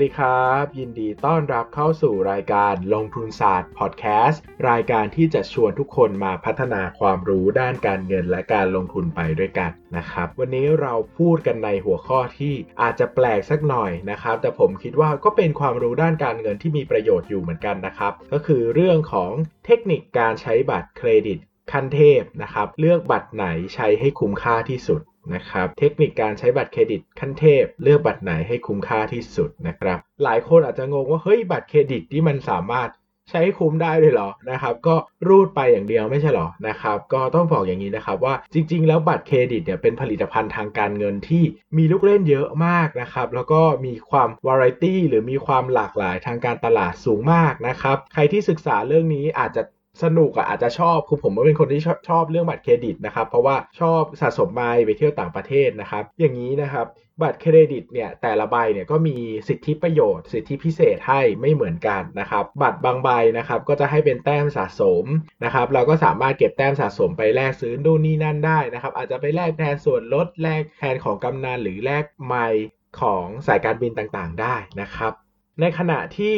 วัสดีครับ ยินดีต้อนรับเข้าสู่รายการลงทุนศาสตร์พอดแคสต์รายการที่จะชวนทุกคนมาพัฒนาความรู้ด้านการเงินและการลงทุนไปด้วยกันนะครับ วันนี้เราพูดกันในหัวข้อที่อาจจะแปลกสักหน่อยนะครับ แต่ผมคิดว่าก็เป็นความรู้ด้านการเงินที่มีประโยชน์อยู่เหมือนกันนะครับ ก็คือเรื่องของเทคนิคการใช้บัตรเครดิตขั้นเทพนะครับ เลือกบัตรไหนใช้ให้คุ้มค่าที่สุด นะครับเทคนิคการใช้บัตรเครดิตขั้นเทพ เลือกบัตรไหนให้คุ้มค่าที่สุดนะครับ หลายคนอาจจะงงว่าเฮ้ยบัตรเครดิตที่มันสามารถใช้คุ้มได้เลยเหรอนะครับ ก็รูดไปอย่างเดียวไม่ใช่หรอนะครับ ก็ต้องบอกอย่างนี้นะครับว่าจริง ๆ แล้วบัตรเครดิตเนี่ยเป็นผลิตภัณฑ์ทางการเงินที่มีลูกเล่นเยอะมากนะครับ แล้วก็มีความวาไรตี้หรือมีความหลากหลายทางการตลาดสูงมากนะครับ ใครที่ศึกษาเรื่องนี้อาจจะ สนุกอะอาจจะชอบคือผมก็เป็นคนที่ชอบชอบเรื่องบัตรเครดิตนะครับ เพราะว่าชอบสะสมไมล์ไปเที่ยวต่างประเทศนะครับ อย่างนี้นะครับบัตรเครดิตเนี่ยแต่ละใบเนี่ยก็มีสิทธิประโยชน์ สิทธิพิเศษให้ไม่เหมือนกันนะครับ บัตรบางใบนะครับก็จะให้เป็นแต้มสะสมนะครับ เราก็สามารถเก็บแต้มสะสมไปแลกซื้อนู่นนี่นั่นได้นะครับ อาจจะไปแลกแทนส่วนลดแลกแทนของกำนัลหรือแลกไมล์ของสายการบินต่างๆ ได้นะครับ ในขณะที่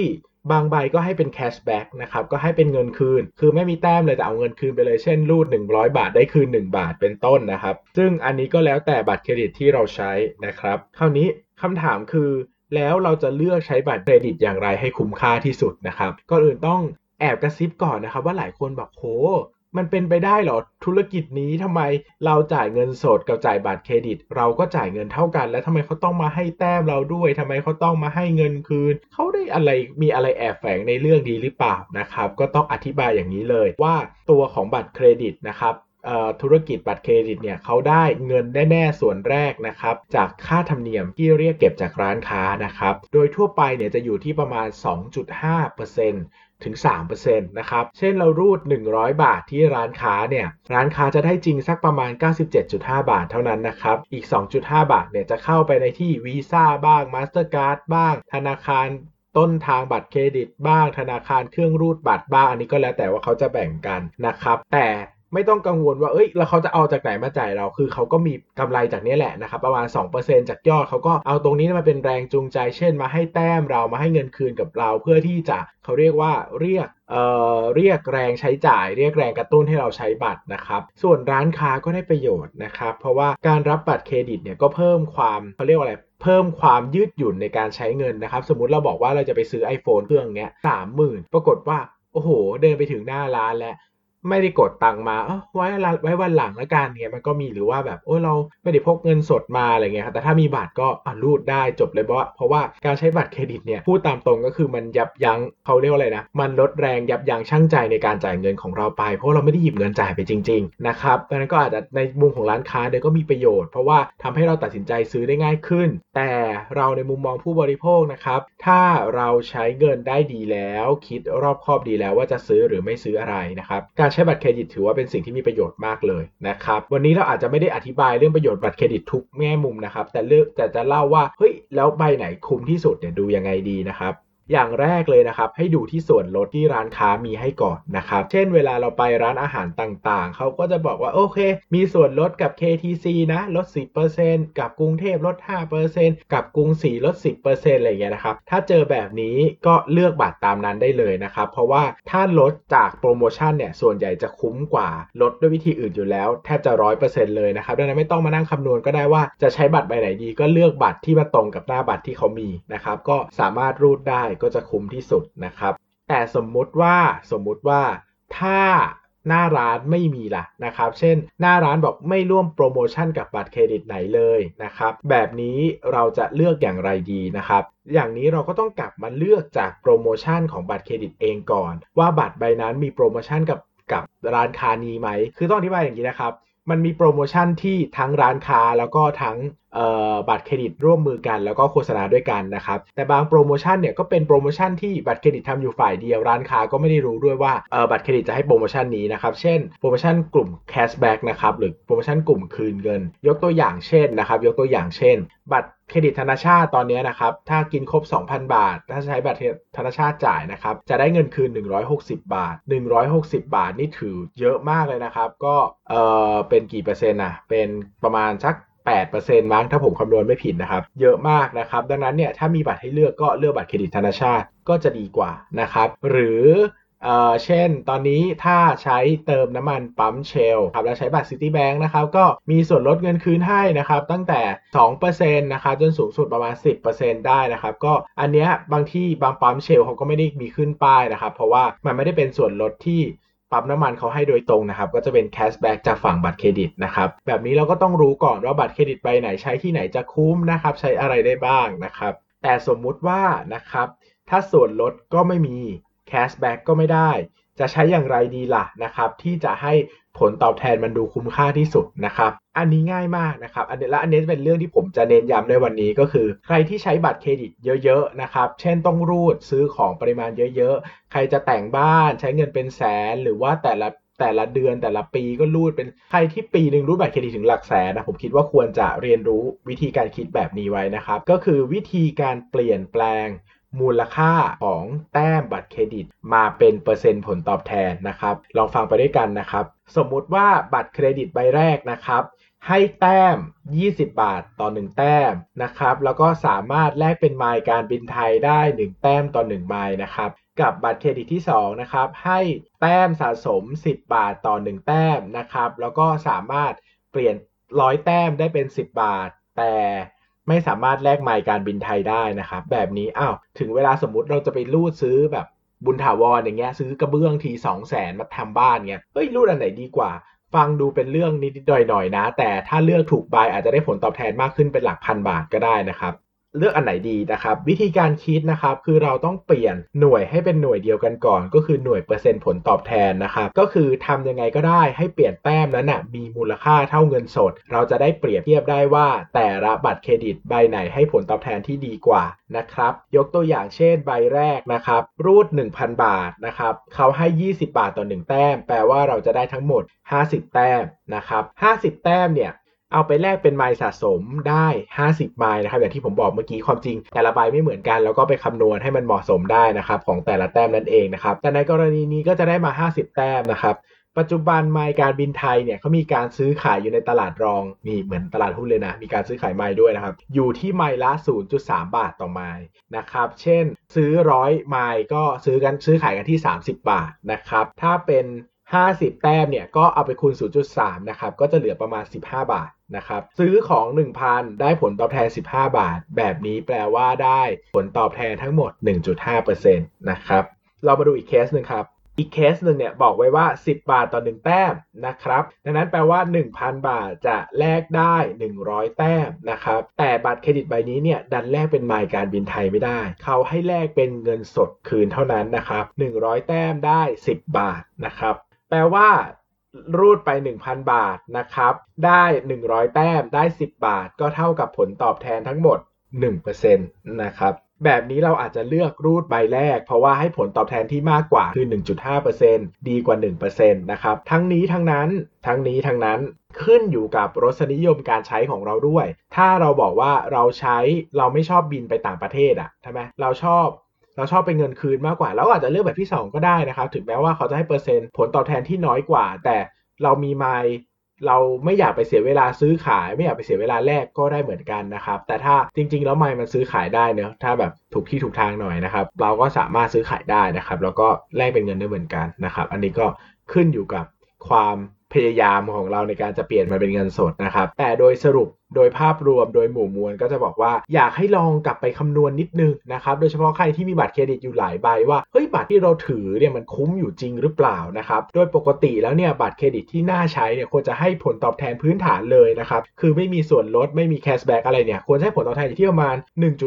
บางใบก็ให้เป็น cashback นะครับก็ให้เป็นเงินคืน คือไม่มีแต้มเลยแต่เอาเงินคืนไปเลยเช่นรูด 100 บาทได้คืน 1 บาทเป็นต้นนะครับ ซึ่งอันนี้ก็แล้วแต่บัตรเครดิตที่เราใช้นะครับ คราวนี้คำถามคือแล้วเราจะเลือกใช้บัตรเครดิตอย่างไรให้คุ้มค่าที่สุดนะครับก็อื่นต้องแอบกระซิบก่อนนะครับว่าหลายคนบอกโห มันเป็นไปได้เหรอ ธุรกิจนี้ทำไมเราจ่ายเงินสดกับจ่ายบัตรเครดิต เราก็จ่ายเงินเท่ากัน แล้วทำไมเขาต้องมาให้แต้มเราด้วยทำไมเขาต้องมาให้เงินคืน เขาได้อะไรมีอะไรแอบแฝงในเรื่องดีหรือเปล่านะครับ ก็ต้องอธิบายอย่างนี้เลยว่าตัวของบัตรเครดิตนะครับ ธุรกิจบัตรเครดิตเนี่ยเขาได้เงินแน่ๆส่วนแรกนะครับจากค่าธรรมเนียมที่เรียกเก็บจากร้านค้านะครับโดยทั่วไปเนี่ยจะอยู่ที่ประมาณ 2.5%ถึง3%นะครับเช่นเรารูด 100 บาทที่ร้านค้าเนี่ยร้านค้าจะได้จริงสักประมาณ 97.5 บาทเท่านั้นนะครับอีก 2.5 บาทเนี่ยจะเข้าไปในที่วีซ่าบ้าง Mastercard บ้าง ธนาคารต้นทางบัตรเครดิตบ้างธนาคารเครื่องรูดบัตรบ้างอันนี้ก็แล้วแต่ว่าเขาจะแบ่งกันนะครับแต่ ไม่ต้องกังวลว่าเอ้ยแล้วเขาจะเอาจากไหนมาจ่ายเราคือเขาก็มีกำไรจากนี้แหละนะครับประมาณ 2%จากยอดเขาก็เอาตรงนี้มาเป็นแรงจูงใจ เช่น มาให้แต้มเรามาให้เงินคืนกับเราเพื่อที่จะเขาเรียกว่าเรียกเอ่อเรียกแรงใช้จ่าย เรียกแรงกระตุ้นให้เราใช้บัตรนะครับส่วนร้านค้าก็ได้ประโยชน์นะครับเพราะว่าการรับบัตรเครดิตเนี่ยก็เพิ่มความเขาเรียกว่าอะไรเพิ่มความยืดหยุ่นในการใช้เงินนะครับ สมมุติเราบอกว่าเราจะไปซื้อ iPhone เครื่องเนี้ยสามหมื่นปรากฏว่าโอ้โห เดินไปถึงหน้าร้านแล้ว ไม่ได้กดตังมาเออไว้ไว้วันหลังแล้วกันเนี่ยมันก็มีหรือว่าแบบโอ้เราไม่ได้พกเงินสดมาอะไรเงี้ยครับแต่ถ้ามีบัตรก็รูดได้จบเลยเพราะเพราะว่าการใช้บัตรเครดิตเนี่ยพูดตามตรงก็คือมันยับยั้งเขาเรียกว่าอะไรนะมันลดแรงยับยั้งชั่งใจในการจ่ายเงินของเราไป เพราะเราไม่ได้หยิบเงินจ่ายไปจริงๆนะครับดังนั้นก็อาจจะในมุมของร้านค้าเนี่ยก็มีประโยชน์เพราะว่าทำให้เราตัดสินใจซื้อได้ง่ายขึ้น แต่เราในมุมมองผู้บริโภคนะครับถ้าเราใช้เงินได้ดีแล้ว คิดรอบคอบดีแล้วว่าจะซื้อหรือไม่ซื้ออะไรนะครับการใช้บัตรเครดิตถือว่าเป็นสิ่งที่มีประโยชน์มากเลยนะครับ วันนี้เราอาจจะไม่ได้อธิบายเรื่องประโยชน์บัตรเครดิตทุกแง่มุมนะครับ แต่เลือกแต่จะเล่าว่าเฮ้ยแล้วใบไหนคุ้มที่สุดเนี่ยดูยังไงดีนะครับ อย่างแรกเลยนะครับ ให้ดูที่ส่วนลดที่ร้านค้ามีให้ก่อนนะครับ เช่นเวลาเราไปร้านอาหารต่างๆ เขาก็จะบอกว่า โอเค มีส่วนลดกับ KTC นะ ลด 10%กับกรุงเทพลด 5%กับกรุงศรีลด 10%อะไรอย่างเงี้ยนะครับ ถ้าเจอแบบนี้ก็เลือกบัตรตามนั้นได้เลยนะครับ เพราะว่าถ้าลดจากโปรโมชั่นเนี่ย ส่วนใหญ่จะคุ้มกว่าลดด้วยวิธีอื่นอยู่แล้ว แทบจะร้อยเปอร์เซ็นต์เลยนะครับ ดังนั้นไม่ต้องมานั่งคำนวณก็ได้ว่าจะใช้บัตรใบไหนดี ก็เลือกบัตรที่มาตรงกับหน้าบัตรที่เขามีนะครับ ก็สามารถรูดได้ก็จะคุ้มที่สุดนะครับ แต่สมมุติว่าสมมุติว่าถ้าหน้าร้านไม่มีล่ะนะครับ เช่น หน้าร้านบอกไม่ร่วมโปรโมชั่นกับบัตรเครดิตไหนเลยนะครับ แบบนี้เราจะเลือกอย่างไรดีนะครับ อย่างนี้เราก็ต้องกลับมาเลือกจากโปรโมชั่นของบัตรเครดิตเองก่อน ว่าบัตรใบนั้นมีโปรโมชั่นกับกับร้านค้านี้ไหม คือต้องอธิบายอย่างนี้นะครับ มันมีโปรโมชั่นที่ทั้งร้านค้าแล้วก็ทั้ง บัตรเครดิตร่วมมือกันแล้วก็โฆษณาด้วยกันนะครับ แต่บางโปรโมชั่นเนี่ยก็เป็นโปรโมชั่นที่บัตรเครดิตทำอยู่ฝ่ายเดียวร้านค้าก็ไม่ได้รู้ด้วยว่าบัตรเครดิตจะให้โปรโมชั่นนี้นะครับ เช่นโปรโมชั่นกลุ่ม cashback นะครับหรือโปรโมชั่นกลุ่มคืนเงิน ยกตัวอย่างเช่นนะครับ ยกตัวอย่างเช่น บัตรเครดิตธนาชาติตอนนี้นะครับ ถ้ากินครบ 2,000 บาท ถ้าใช้บัตรธนาชาติจ่ายนะครับ จะได้เงินคืน 160 บาท 160 บาทนี่ถือเยอะมากเลยนะครับ ก็เออเป็นกี่เปอร์เซ็นต์นะเป็นประมาณสัก 8%มั้งถ้าผมคำนวณไม่ผิดนะครับ เยอะมากนะครับ ดังนั้นเนี่ยถ้ามีบัตรให้เลือกก็เลือกบัตรเครดิตธนาชาติก็จะดีกว่านะครับ หรือเอ่อเช่น ตอนนี้ถ้าใช้เติมน้ำมันปั๊ม Shell ครับแล้วใช้บัตร Citibank นะครับ ก็มีส่วนลดเงินคืนให้นะครับ ตั้งแต่2%นะครับจนสูงสุดประมาณ 10%ได้นะครับ ก็อันเนี้ยบางที่บางปั๊ม Shell เขาก็ไม่ได้มีขึ้นป้ายนะครับ เพราะว่ามันไม่ได้เป็นส่วนลดที่ ปั๊มน้ำมันเขาให้โดยตรงนะครับ ก็จะเป็น cashback จากฝั่งบัตรเครดิตนะครับ แบบนี้เราก็ต้องรู้ก่อนว่าบัตรเครดิตใบไหนใช้ที่ไหนจะคุ้มนะครับ ใช้อะไรได้บ้างนะครับ แต่สมมุติว่านะครับ ถ้าส่วนลดก็ไม่มี cashback ก็ไม่ได้ จะใช้อย่างไรดีล่ะนะครับ ที่จะให้ผลตอบแทนมันดูคุ้มค่าที่สุดนะครับ อันนี้ง่ายมากนะครับ อันนี้และอันนี้เป็นเรื่องที่ผมจะเน้นย้ำในวันนี้ก็คือ ใครที่ใช้บัตรเครดิตเยอะๆนะครับ เช่นต้องรูดซื้อของปริมาณเยอะๆ ใครจะแต่งบ้านใช้เงินเป็นแสน หรือว่าแต่ละแต่ละเดือนแต่ละปีก็รูดเป็นใครที่ปีหนึ่งรูดบัตรเครดิตถึงหลักแสนนะผมคิดว่าควรจะเรียนรู้วิธีการคิดแบบนี้ไว้นะครับ ก็คือวิธีการเปลี่ยนแปลง มูลค่าของแต้มบัตรเครดิต มาเป็นเปอร์เซ็นต์ผลตอบแทนนะครับ ลองฟังไปด้วยกันนะครับ สมมุติว่าบัตรเครดิตใบแรกนะครับให้แต้ม 20 บาทต่อ 1 แต้มนะครับ แล้วก็สามารถแลกเป็นไมล์การบินไทยได้ 1 แต้มต่อ 1 ไมล์นะครับ กับบัตรเครดิตที่ 2 นะครับ ให้แต้มสะสม 10 บาทต่อ 1 แต้มนะครับ แล้วก็สามารถเปลี่ยนร้อยแต้มได้เป็น 10 บาท แต่ ไม่สามารถแลกไมล์การบินไทยได้นะครับแบบนี้อ้าวถึงเวลาสมมติเราจะไปรูดซื้อแบบบุญถาวรอย่างเงี้ยซื้อกระเบื้องทีสองแสนมาทำบ้านเงี้ยเฮ้ยรูดอันไหนดีกว่า ฟังดูเป็นเรื่องนิดๆหน่อยๆนะ แต่ถ้าเลือกถูกใบอาจจะได้ผลตอบแทนมากขึ้นเป็นหลักพันบาทก็ได้นะครับ เลือกอันไหนดีนะครับ วิธีการคิดนะครับ คือเราต้องเปลี่ยนหน่วยให้เป็นหน่วยเดียวกันก่อน ก็คือหน่วยเปอร์เซ็นต์ผลตอบแทนนะครับ ก็คือทำยังไงก็ได้ให้เปลี่ยนแต้มนั้นน่ะมีมูลค่าเท่าเงินสด เราจะได้เปรียบเทียบได้ว่า แต่ละบัตรเครดิตใบไหนให้ผลตอบแทนที่ดีกว่านะครับ ยกตัวอย่างเช่นใบแรกนะครับ รูด 1,000 บาทนะครับเขาให้ 20 บาทต่อ 1 แต้ม แปลว่าเราจะได้ทั้งหมด 50 แต้มนะครับ 50 แต้มเนี่ย เอาไปแลกเป็นไมล์สะสมได้ 50 ไมล์นะครับอย่างที่ผมบอกเมื่อกี้ความจริง แต่ละใบไม่เหมือนกัน แล้วก็ไปคำนวณให้มันเหมาะสมได้นะครับของแต่ละแต้มนั่นเองนะครับแต่ในกรณีนี้ก็จะได้มา 50 แต้มนะครับปัจจุบันไมล์การบินไทยเนี่ยเขามีการซื้อขายอยู่ในตลาดรองนี่เหมือนตลาดหุ้นเลยนะ มีการซื้อขายไมล์ด้วยนะครับ อยู่ที่ไมล์ละ 0.3 บาทต่อไมล์นะครับ เช่นซื้อร้อยไมล์ก็ซื้อกันซื้อขายกันที่ 30 บาทนะครับ ถ้าเป็น 50 แต้มเนี่ยก็เอาไปคูณ 0.3 นะครับ ก็จะเหลือประมาณ 15 บาทนะครับ ซื้อของ 1,000 ได้ผลตอบแทน 15 บาท แบบนี้แปลว่าได้ผลตอบแทนทั้งหมด 1.5%นะครับ เรามาดูอีกเคสหนึ่งครับ อีกเคสหนึ่งเนี่ยบอกไว้ว่า 10 บาทต่อ 1 แต้มนะครับ ดังนั้นแปลว่า 1,000 บาทจะแลกได้ 100 แต้มนะครับ แต่บัตรเครดิตใบนี้เนี่ยดันแลกเป็นไมล์การบินไทยไม่ได้ เขาให้แลกเป็นเงินสดคืนเท่านั้นนะครับ 100 แต้มได้ 10 บาทนะครับ แปลว่า รูดไป 1,000 บาทนะครับ ได้ 100 แต้มได้ 10 บาท ก็เท่ากับผลตอบแทนทั้งหมด 1%นะครับแบบนี้เราอาจจะเลือกรูดใบแรก เพราะว่าให้ผลตอบแทนที่มากกว่าคือ 1.5%ดีกว่า 1%นะครับ ทั้งนี้ทั้งนั้น ทั้งนี้ทั้งนั้นขึ้นอยู่กับรสนิยมการใช้ของเราด้วย ถ้าเราบอกว่าเราใช้เราไม่ชอบบินไปต่างประเทศอะใช่ไหมเราชอบ เราชอบเป็นเงินคืนมากกว่าเราอาจจะเลือกแบบที่ 2 ก็ได้นะครับ ถึงแม้ว่าเขาจะให้เปอร์เซ็นต์ผลตอบแทนที่น้อยกว่า แต่เรามีไมล์เราไม่อยากไปเสียเวลาซื้อขาย ไม่อยากไปเสียเวลาแลกก็ได้เหมือนกันนะครับ แต่ถ้าจริง ๆ แล้วไมล์มันซื้อขายได้เนอะถ้าแบบถูกที่ถูกทางหน่อยนะครับ เราก็สามารถซื้อขายได้นะครับ แล้วก็แลกเป็นเงินได้เหมือนกันนะครับ อันนี้ก็ขึ้นอยู่กับความพยายามของเราในการจะเปลี่ยนมาเป็นเงินสดนะครับ แต่โดยสรุป โดยภาพรวมโดยหมู่มวลก็จะบอกว่าอยากให้ลองกลับไปคำนวณนิดนึงนะครับโดยเฉพาะใครที่มีบัตรเครดิตอยู่หลายใบว่าเฮ้ยบัตรที่เราถือเนี่ยมันคุ้มอยู่จริงหรือเปล่านะครับโดยปกติแล้วเนี่ยบัตรเครดิตที่น่าใช้เนี่ยควรจะให้ผลตอบแทนพื้นฐานเลยนะครับคือไม่มีส่วนลดไม่มี cashback อะไรเนี่ยควรให้ผลตอบแทนอยู่ที่ประมาณ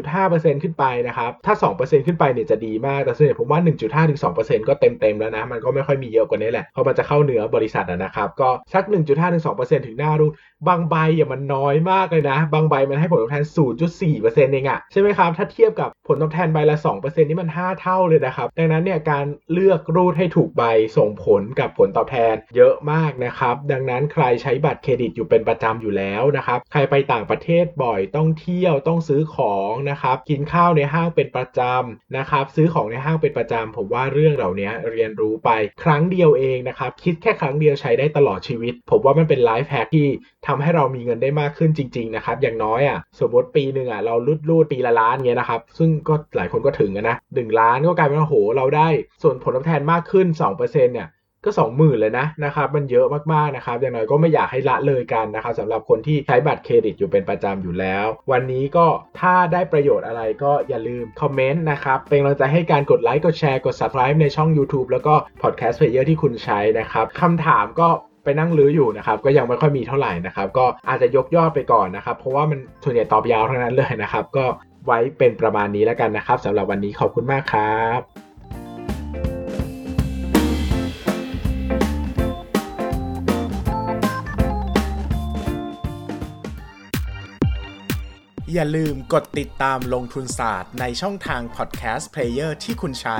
1.5%ขึ้นไปนะครับถ้า 2%ขึ้นไปเนี่ยจะดีมากแต่ส่วนใหญ่ผมว่า 1.5ถึง2%ก็เต็มๆแล้วนะมันก็ไม่ค่อยมีเยอะกว่านี้แหละเพราะมันจะเข้าเนื้อบริษัทนะครับก็สัก 1.5ถึง2%ถึงหน้ารุ่นบางใบอย่ามันน้อยมมากเลยนะ บางใบมันให้ผลตอบแทน 0.4%เองอะใช่ไหมครับ ถ้าเทียบกับผลตอบแทนใบละ 2%นี่มัน 5 เท่าเลยนะครับ ดังนั้นเนี่ยการเลือกรูดให้ถูกใบส่งผลกับผลตอบแทนเยอะมากนะครับ ดังนั้นใครใช้บัตรเครดิตอยู่เป็นประจำอยู่แล้วนะครับ ใครไปต่างประเทศบ่อยต้องเที่ยวต้องซื้อของนะครับ กินข้าวในห้างเป็นประจำนะครับ ซื้อของในห้างเป็นประจำผมว่าเรื่องเหล่านี้เรียนรู้ไปครั้งเดียวเองนะครับ คิดแค่ครั้งเดียวใช้ได้ตลอดชีวิต ผมว่ามันเป็นไลฟ์แฮกที่ทำให้เรามีเงินได้มากขึ้นจริง ๆ นะครับ อย่างน้อยอะสมมติปีหนึ่งอะเราลุดรูดปีละล้านเงี้ยนะครับ ซึ่งก็หลายคนก็ถึงนะหนึ่งล้านก็กลายเป็นว่าโห เราได้ส่วนผลตอบแทนมากขึ้น 2%เนี่ยก็20,000เลยนะนะครับมันเยอะมากๆนะครับอย่างน้อยก็ไม่อยากให้ละเลยกันนะครับสำหรับคนที่ใช้บัตรเครดิตอยู่เป็นประจำอยู่แล้ว วันนี้ก็ถ้าได้ประโยชน์อะไรก็อย่าลืมคอมเมนต์นะครับเป็นกำลังใจให้การกดไลค์กดแชร์กด subscribe ในช่อง YouTube แล้วก็ podcast player ที่คุณใช้นะครับคำถามก็ ไปนั่งลื้ออยู่นะครับก็ยังไม่ค่อยมีเท่าไหร่นะครับก็อาจจะยกยอดไปก่อนนะครับ เพราะว่ามันส่วนใหญ่ตอบยาวทั้งนั้นเลยนะครับ ก็ไว้เป็นประมาณนี้แล้วกันนะครับสำหรับวันนี้ขอบคุณมากครับอย่าลืมกดติดตามลงทุนศาสตร์ในช่องทางพอดแคสต์เพลเยอร์ที่คุณใช้